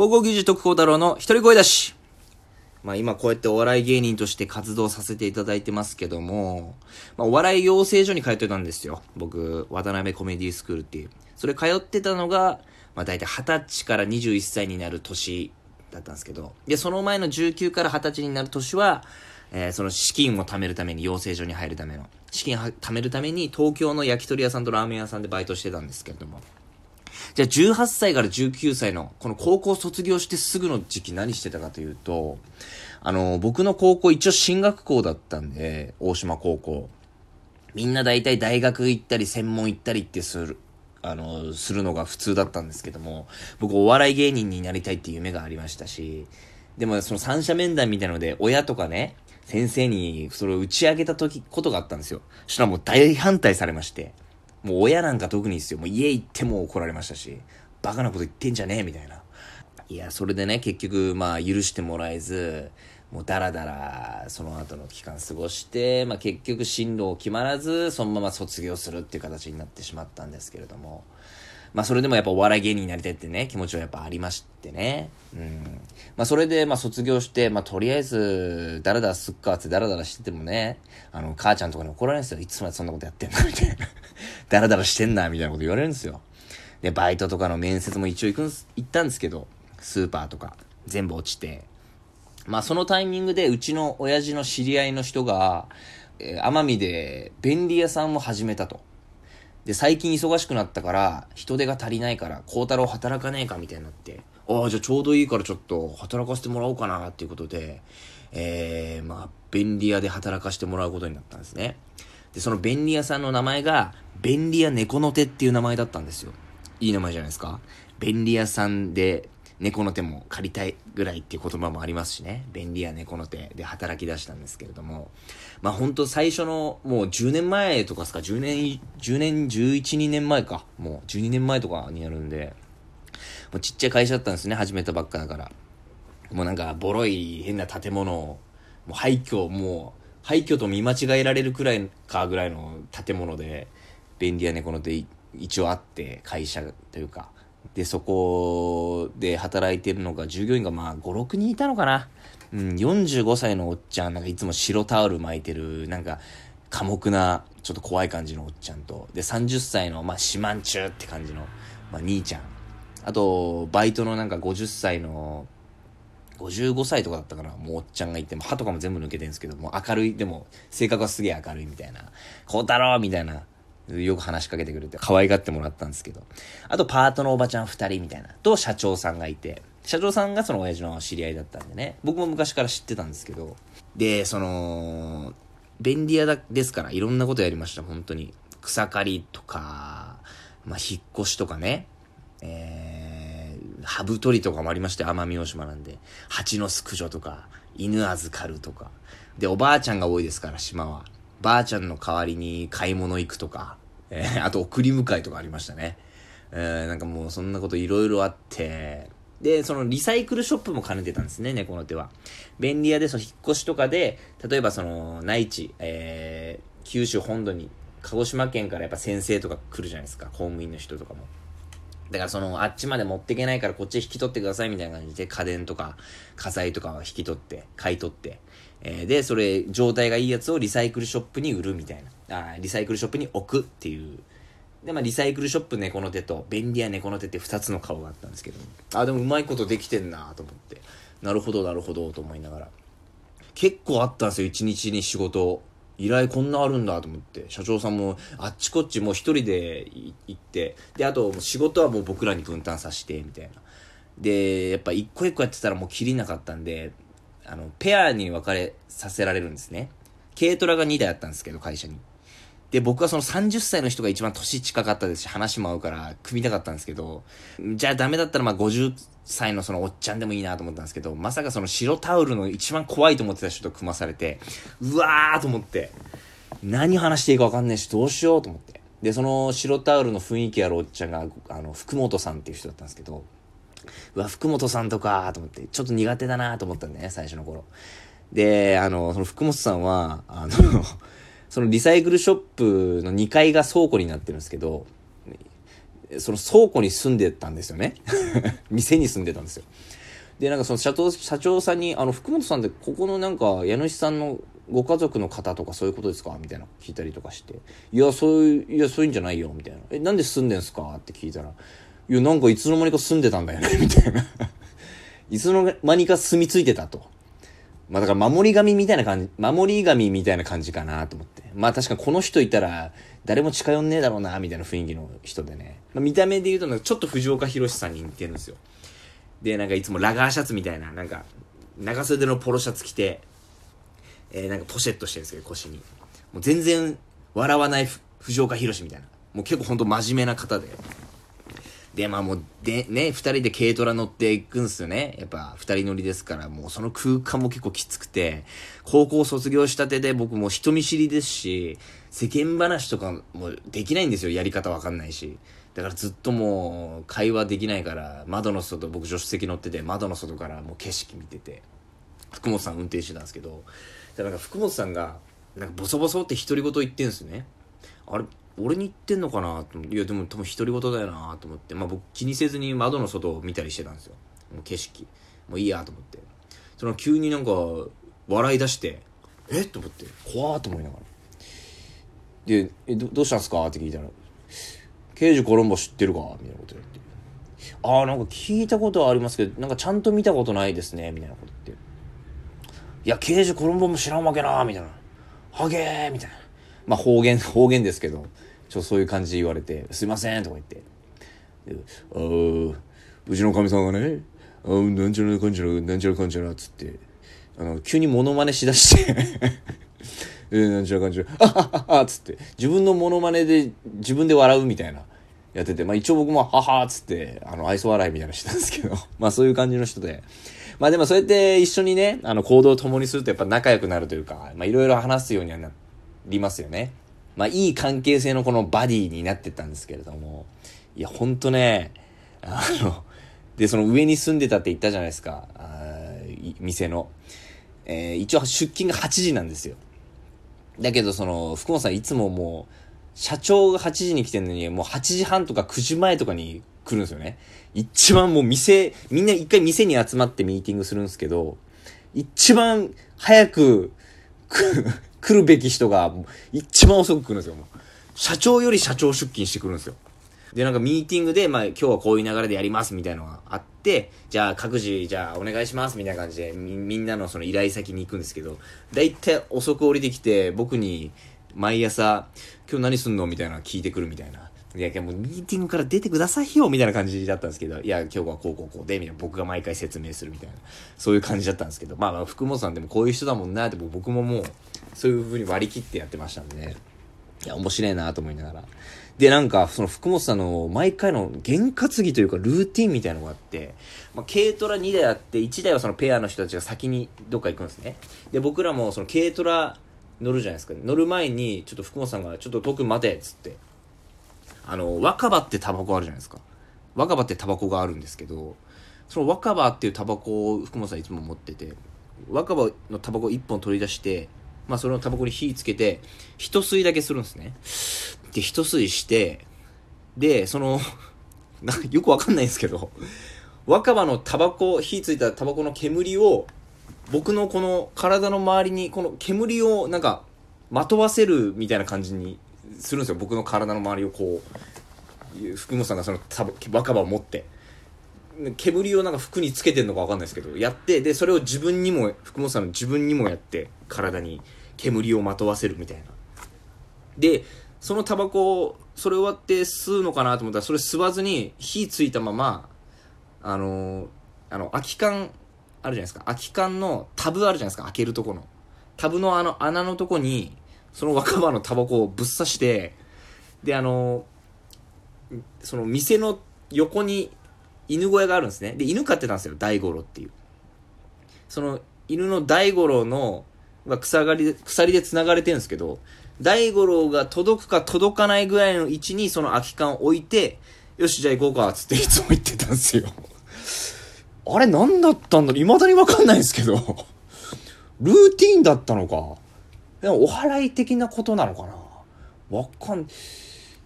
高校技術特高太郎の一人声だし。まあ今こうやってお笑い芸人として活動させていただいてますけども、まあお笑い養成所に通ってたんですよ。僕、渡辺コメディスクールっていう。それ通ってたのが、まあ大体20歳から21歳になる年だったんですけど、で、その前の19から20歳になる年は、えー、その資金を貯めるために養成所に入るための、資金貯めるために東京の焼き鳥屋さんとラーメン屋さんでバイトしてたんですけれども、じゃあ18歳から19歳の、この高校卒業してすぐの時期何してたかというと、あの、僕の高校一応進学校だったんで、大島高校。みんな大体大学行ったり専門行ったりってする、あの、するのが普通だったんですけども、僕お笑い芸人になりたいっていう夢がありましたし、でもその三者面談みたいなので、親とかね、先生にそれを打ち上げた時、ことがあったんですよ。そしたらもう大反対されまして。もう親なんか特にですよ。もう家行っても怒られましたし、バカなこと言ってんじゃねえみたいな。いや、それでね、結局、まあ、許してもらえず、もうダラダラ、その後の期間過ごして、まあ結局進路を決まらず、そのまま卒業するっていう形になってしまったんですけれども、まあそれでもやっぱお笑い芸人になりたいってね、気持ちはやっぱありましてね。うん。まあそれでまあ卒業して、まあとりあえず、ダラダラすっかってダラダラしててもね、あの、母ちゃんとかに怒られるんですよ。いつまでそんなことやってんのみたいな。ダラダラしてんな、みたいなこと言われるんですよ。で、バイトとかの面接も一応行くんす、行ったんですけど、スーパーとか、全部落ちて。まあそのタイミングで、うちの親父の知り合いの人が、えー、奄美で便利屋さんを始めたと。で、最近忙しくなったから、人手が足りないから、孝太郎働かねえかみたいになって、ああ、じゃあちょうどいいからちょっと働かせてもらおうかなっていうことで、えー、まあ、便利屋で働かせてもらうことになったんですね。で、その便利屋さんの名前が、便利屋猫の手っていう名前だったんですよ。いい名前じゃないですか。便利屋さんで猫の手も借りたいぐらいっていう言葉もありますしね。便利屋猫の手で働き出したんですけれども。まあ本当最初のもう10年前とかですか、10年、10年、11、2年前か。もう12年前とかになるんで、もうちっちゃい会社だったんですね、始めたばっかだから。もうなんかボロい変な建物を、もう廃墟、もう廃墟と見間違えられるくらいかぐらいの建物で、便利屋猫の手一応あって、会社というか。で、そこで働いてるのが、従業員がまあ5、6人いたのかな。うん、45歳のおっちゃん、なんかいつも白タオル巻いてる、なんか、寡黙な、ちょっと怖い感じのおっちゃんと、で、30歳の、まあ、四万中って感じの、まあ、兄ちゃん。あと、バイトのなんか50歳の、55歳とかだったかな、もうおっちゃんがいて、も歯とかも全部抜けてるんですけど、もう明るい、でも、性格はすげえ明るいみたいな、孝太郎みたいな、よく話しかけてくれて、可愛がってもらったんですけど。あと、パートのおばちゃん二人みたいな、と、社長さんがいて、社長さんがその親父の知り合いだったんでね、僕も昔から知ってたんですけど、で、その、便利屋ですから、いろんなことやりました、本当に。草刈りとか、まあ、引っ越しとかね、えーハブ取りとかもありまして、奄美大島なんで。蜂の巣駆除とか、犬預かるとか。で、おばあちゃんが多いですから、島は。ばあちゃんの代わりに買い物行くとか、えー、あと送り迎えとかありましたね。えー、なんかもうそんなこといろいろあって、で、そのリサイクルショップも兼ねてたんですね、猫の手は。便利屋で、その引っ越しとかで、例えばその内地、えー、九州本土に、鹿児島県からやっぱ先生とか来るじゃないですか、公務員の人とかも。だからその、あっちまで持っていけないからこっち引き取ってくださいみたいな感じで家電とか家財とかは引き取って、買い取って、えー、で、それ、状態がいいやつをリサイクルショップに売るみたいな。あリサイクルショップに置くっていう。で、まあ、リサイクルショップ猫の手と、便利屋猫の手って二つの顔があったんですけど、あ、でもうまいことできてんなと思って。なるほど、なるほど、と思いながら。結構あったんですよ、一日に仕事。依頼こんなあるんだと思って、社長さんもあっちこっちもう一人で行って、で、あと仕事はもう僕らに分担させて、みたいな。で、やっぱ一個一個やってたらもう切りなかったんで、あの、ペアに分かれさせられるんですね。軽トラが2台あったんですけど、会社に。で、僕はその30歳の人が一番年近かったですし、話も合うから、組みたかったんですけど、じゃあダメだったらまあ50歳のそのおっちゃんでもいいなと思ったんですけど、まさかその白タオルの一番怖いと思ってた人と組まされて、うわーと思って、何話していいか分かんないし、どうしようと思って。で、その白タオルの雰囲気あるおっちゃんが、あの、福本さんっていう人だったんですけど、うわ、福本さんとか、と思って、ちょっと苦手だなと思ったんだよね、最初の頃。で、あの、その福本さんは、あの そのリサイクルショップの2階が倉庫になってるんですけど、その倉庫に住んでたんですよね。店に住んでたんですよ。で、なんかその社長、社長さんに、あの、福本さんってここのなんか家主さんのご家族の方とかそういうことですか？みたいな聞いたりとかして。いや、そういう、いや、そういうんじゃないよ、みたいな。え、なんで住んでんすか？って聞いたら、いや、なんかいつの間にか住んでたんだよね、みたいな。いつの間にか住み着いてたと。まあだから守り神みたいな感じ、守り神みたいな感じかなと思って。まあ確かにこの人いたら誰も近寄んねえだろうな、みたいな雰囲気の人でね。まあ、見た目で言うとちょっと藤岡弘さんに似てるんですよ。で、なんかいつもラガーシャツみたいな、なんか長袖のポロシャツ着て、えー、なんかポシェットしてるんですけど、腰に。もう全然笑わない藤岡弘みたいな。もう結構ほんと真面目な方で。で、まあもう、で、ね、二人で軽トラ乗っていくんすよね。やっぱ、二人乗りですから、もうその空間も結構きつくて、高校卒業したてで僕も人見知りですし、世間話とかもできないんですよ。やり方わかんないし。だからずっともう、会話できないから、窓の外、僕助手席乗ってて、窓の外からもう景色見てて、福本さん運転してたんですけど、だから福本さんが、なんかボソボソって独り言言ってんすね。あれ、俺に言ってんのかなと思って。いやでも多分独り言だよなと思って。まあ僕気にせずに窓の外を見たりしてたんですよ。もう景色。もういいやと思って。その急になんか笑い出してえっと思って。怖ーと思いながら。でえどどうしたんすか？って聞いたら「刑事コロンボ知ってるか?」みたいなこと言って「ああなんか聞いたことはありますけどなんかちゃんと見たことないですね」みたいなこと言って「いや刑事コロンボも知らんわけな」みたいな「はげー」みたいな。まあ方言方言ですけど。ちょそういう感じで言われて「すいません」とか言って「ああうちのかみさんがねあなんちゃらかんちゃらなんちゃらかんちゃら」っつってあの急にモノマネしだして えー、なんちゃらかんちゃら「あははは」っつって自分のモノマネで自分で笑うみたいなやっててまあ一応僕も「はは」っつってあの愛想笑いみたいなしてたんですけど まあそういう感じの人で。まあでもそうやって一緒にね、あの行動を共にするとやっぱ仲良くなるというか、まあいろいろ話すようにはなりますよね。まあ、いい関係性のこのバディになってたんですけれども、いや、ほんとね、あの、で、その上に住んでたって言ったじゃないですか、あ店の。えー、一応出勤が8時なんですよ。だけど、その、福本さんいつももう、社長が8時に来てんのに、もう8時半とか9時前とかに来るんですよね。一番もう店、みんな一回店に集まってミーティングするんですけど、一番早く来るべき人が一番遅く来るんですよ。社長より社長出勤してくるんですよ。で、なんかミーティングで、まあ今日はこういう流れでやりますみたいなのがあって、じゃあ各自、じゃあお願いしますみたいな感じでみ、みんなのその依頼先に行くんですけど、だいたい遅く降りてきて、僕に毎朝、今日何すんのみたいな聞いてくるみたいな。いや、いやもうミーティングから出てくださいよみたいな感じだったんですけど、いや、今日はこうこうこうで、みたいな僕が毎回説明するみたいな、そういう感じだったんですけど、まあまあ、福本さんでもこういう人だもんなって僕ももう、そういう風に割り切ってやってましたんでね。いや、面白いなと思いながら。で、なんか、その福本さんの毎回の験担ぎというかルーティンみたいなのがあって、まあ、軽トラ2台あって、1台はそのペアの人たちが先にどっか行くんですね。で、僕らもその軽トラ乗るじゃないですか。乗る前に、ちょっと福本さんが、ちょっと遠く待てっつって、あの、若葉ってタバコあるじゃないですか。若葉ってタバコがあるんですけど、その若葉っていうタバコを福本さんいつも持ってて、若葉のタバコ1本取り出して、まあそのタバコに火つけて、一吸いだけするんですね。で、一吸いして、で、その、なよくわかんないんですけど、若葉のタバコ、火ついたタバコの煙を、僕のこの体の周りに、この煙をなんか、まとわせるみたいな感じにするんですよ。僕の体の周りをこう、福本さんがその若葉を持って。煙をなんか服につけてんのかわかんないですけど、やって、で、それを自分にも、福本さんの自分にもやって、体に。煙をまとわせるみたいな。で、そのタバコを、それ終わって吸うのかなと思ったら、それ吸わずに火ついたまま、あの、あの、空き缶、あるじゃないですか。空き缶のタブあるじゃないですか。開けるとこの。タブのあの穴のとこに、その若葉のタバコをぶっ刺して、で、あの、その店の横に犬小屋があるんですね。で、犬飼ってたんですよ。大五郎っていう。その犬の大五郎のまあ、草が鎖で、鎖で繋がれてるんですけど、大五郎が届くか届かないぐらいの位置にその空き缶を置いて、よし、じゃあ行こうか、つっていつも言ってたんですよ。あれ何だったんだろ未だにわかんないんですけど。ルーティンだったのか。でもお祓い的なことなのかな？わかん、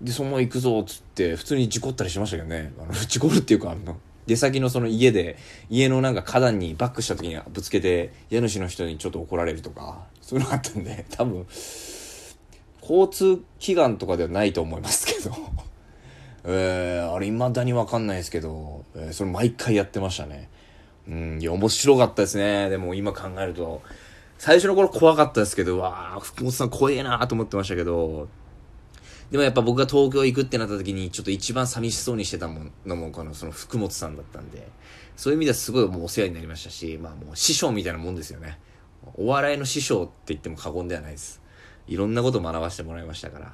で、そのまま行くぞ、っつって、普通に事故ったりしましたけどね。あの、事故るっていうか、あの、出先のその家で、家のなんか花壇にバックした時にぶつけて、家主の人にちょっと怒られるとか、そういうのがあったんで、多分、交通祈願とかではないと思いますけど。えー、あれ未だにわかんないですけど、えー、それ毎回やってましたね。うん、いや、面白かったですね。でも今考えると、最初の頃怖かったですけど、わあ、福本さん怖えなと思ってましたけど、でもやっぱ僕が東京行くってなった時に、ちょっと一番寂しそうにしてたものも、この、その福本さんだったんで、そういう意味ではすごいもうお世話になりましたし、まあもう師匠みたいなもんですよね。お笑いの師匠って言っても過言ではないです。いろんなことを学ばせてもらいましたから。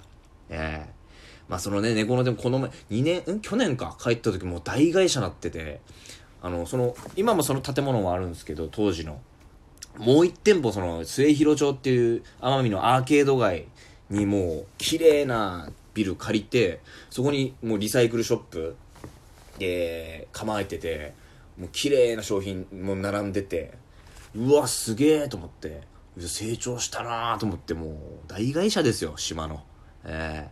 ええー、まあそのね、猫のでもこの前、2年、ん？去年か帰った時もう大会社なってて、あの、その、今もその建物はあるんですけど、当時の。もう一店舗、その、末広町っていう奄美のアーケード街にもう綺麗なビル借りてそこにもうリサイクルショップで構えててもう綺麗な商品も並んでてうわすげえと思って。成長したなと思ってもう大会社ですよ島の。え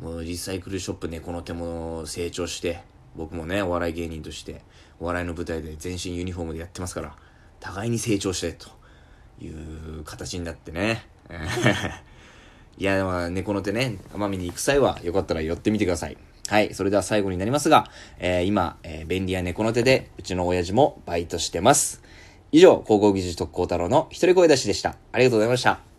えー、もうリサイクルショップねこの手も成長して僕もねお笑い芸人としてお笑いの舞台で全身ユニフォームでやってますから。互いに成長してという形になってね いや、でも、猫の手ね、奄美に行く際は、よかったら寄ってみてください。はい。それでは最後になりますが、えー、今、えー、便利や猫の手で、うちの親父もバイトしてます。以上、高校技術特攻太郎の一人声出しでした。ありがとうございました。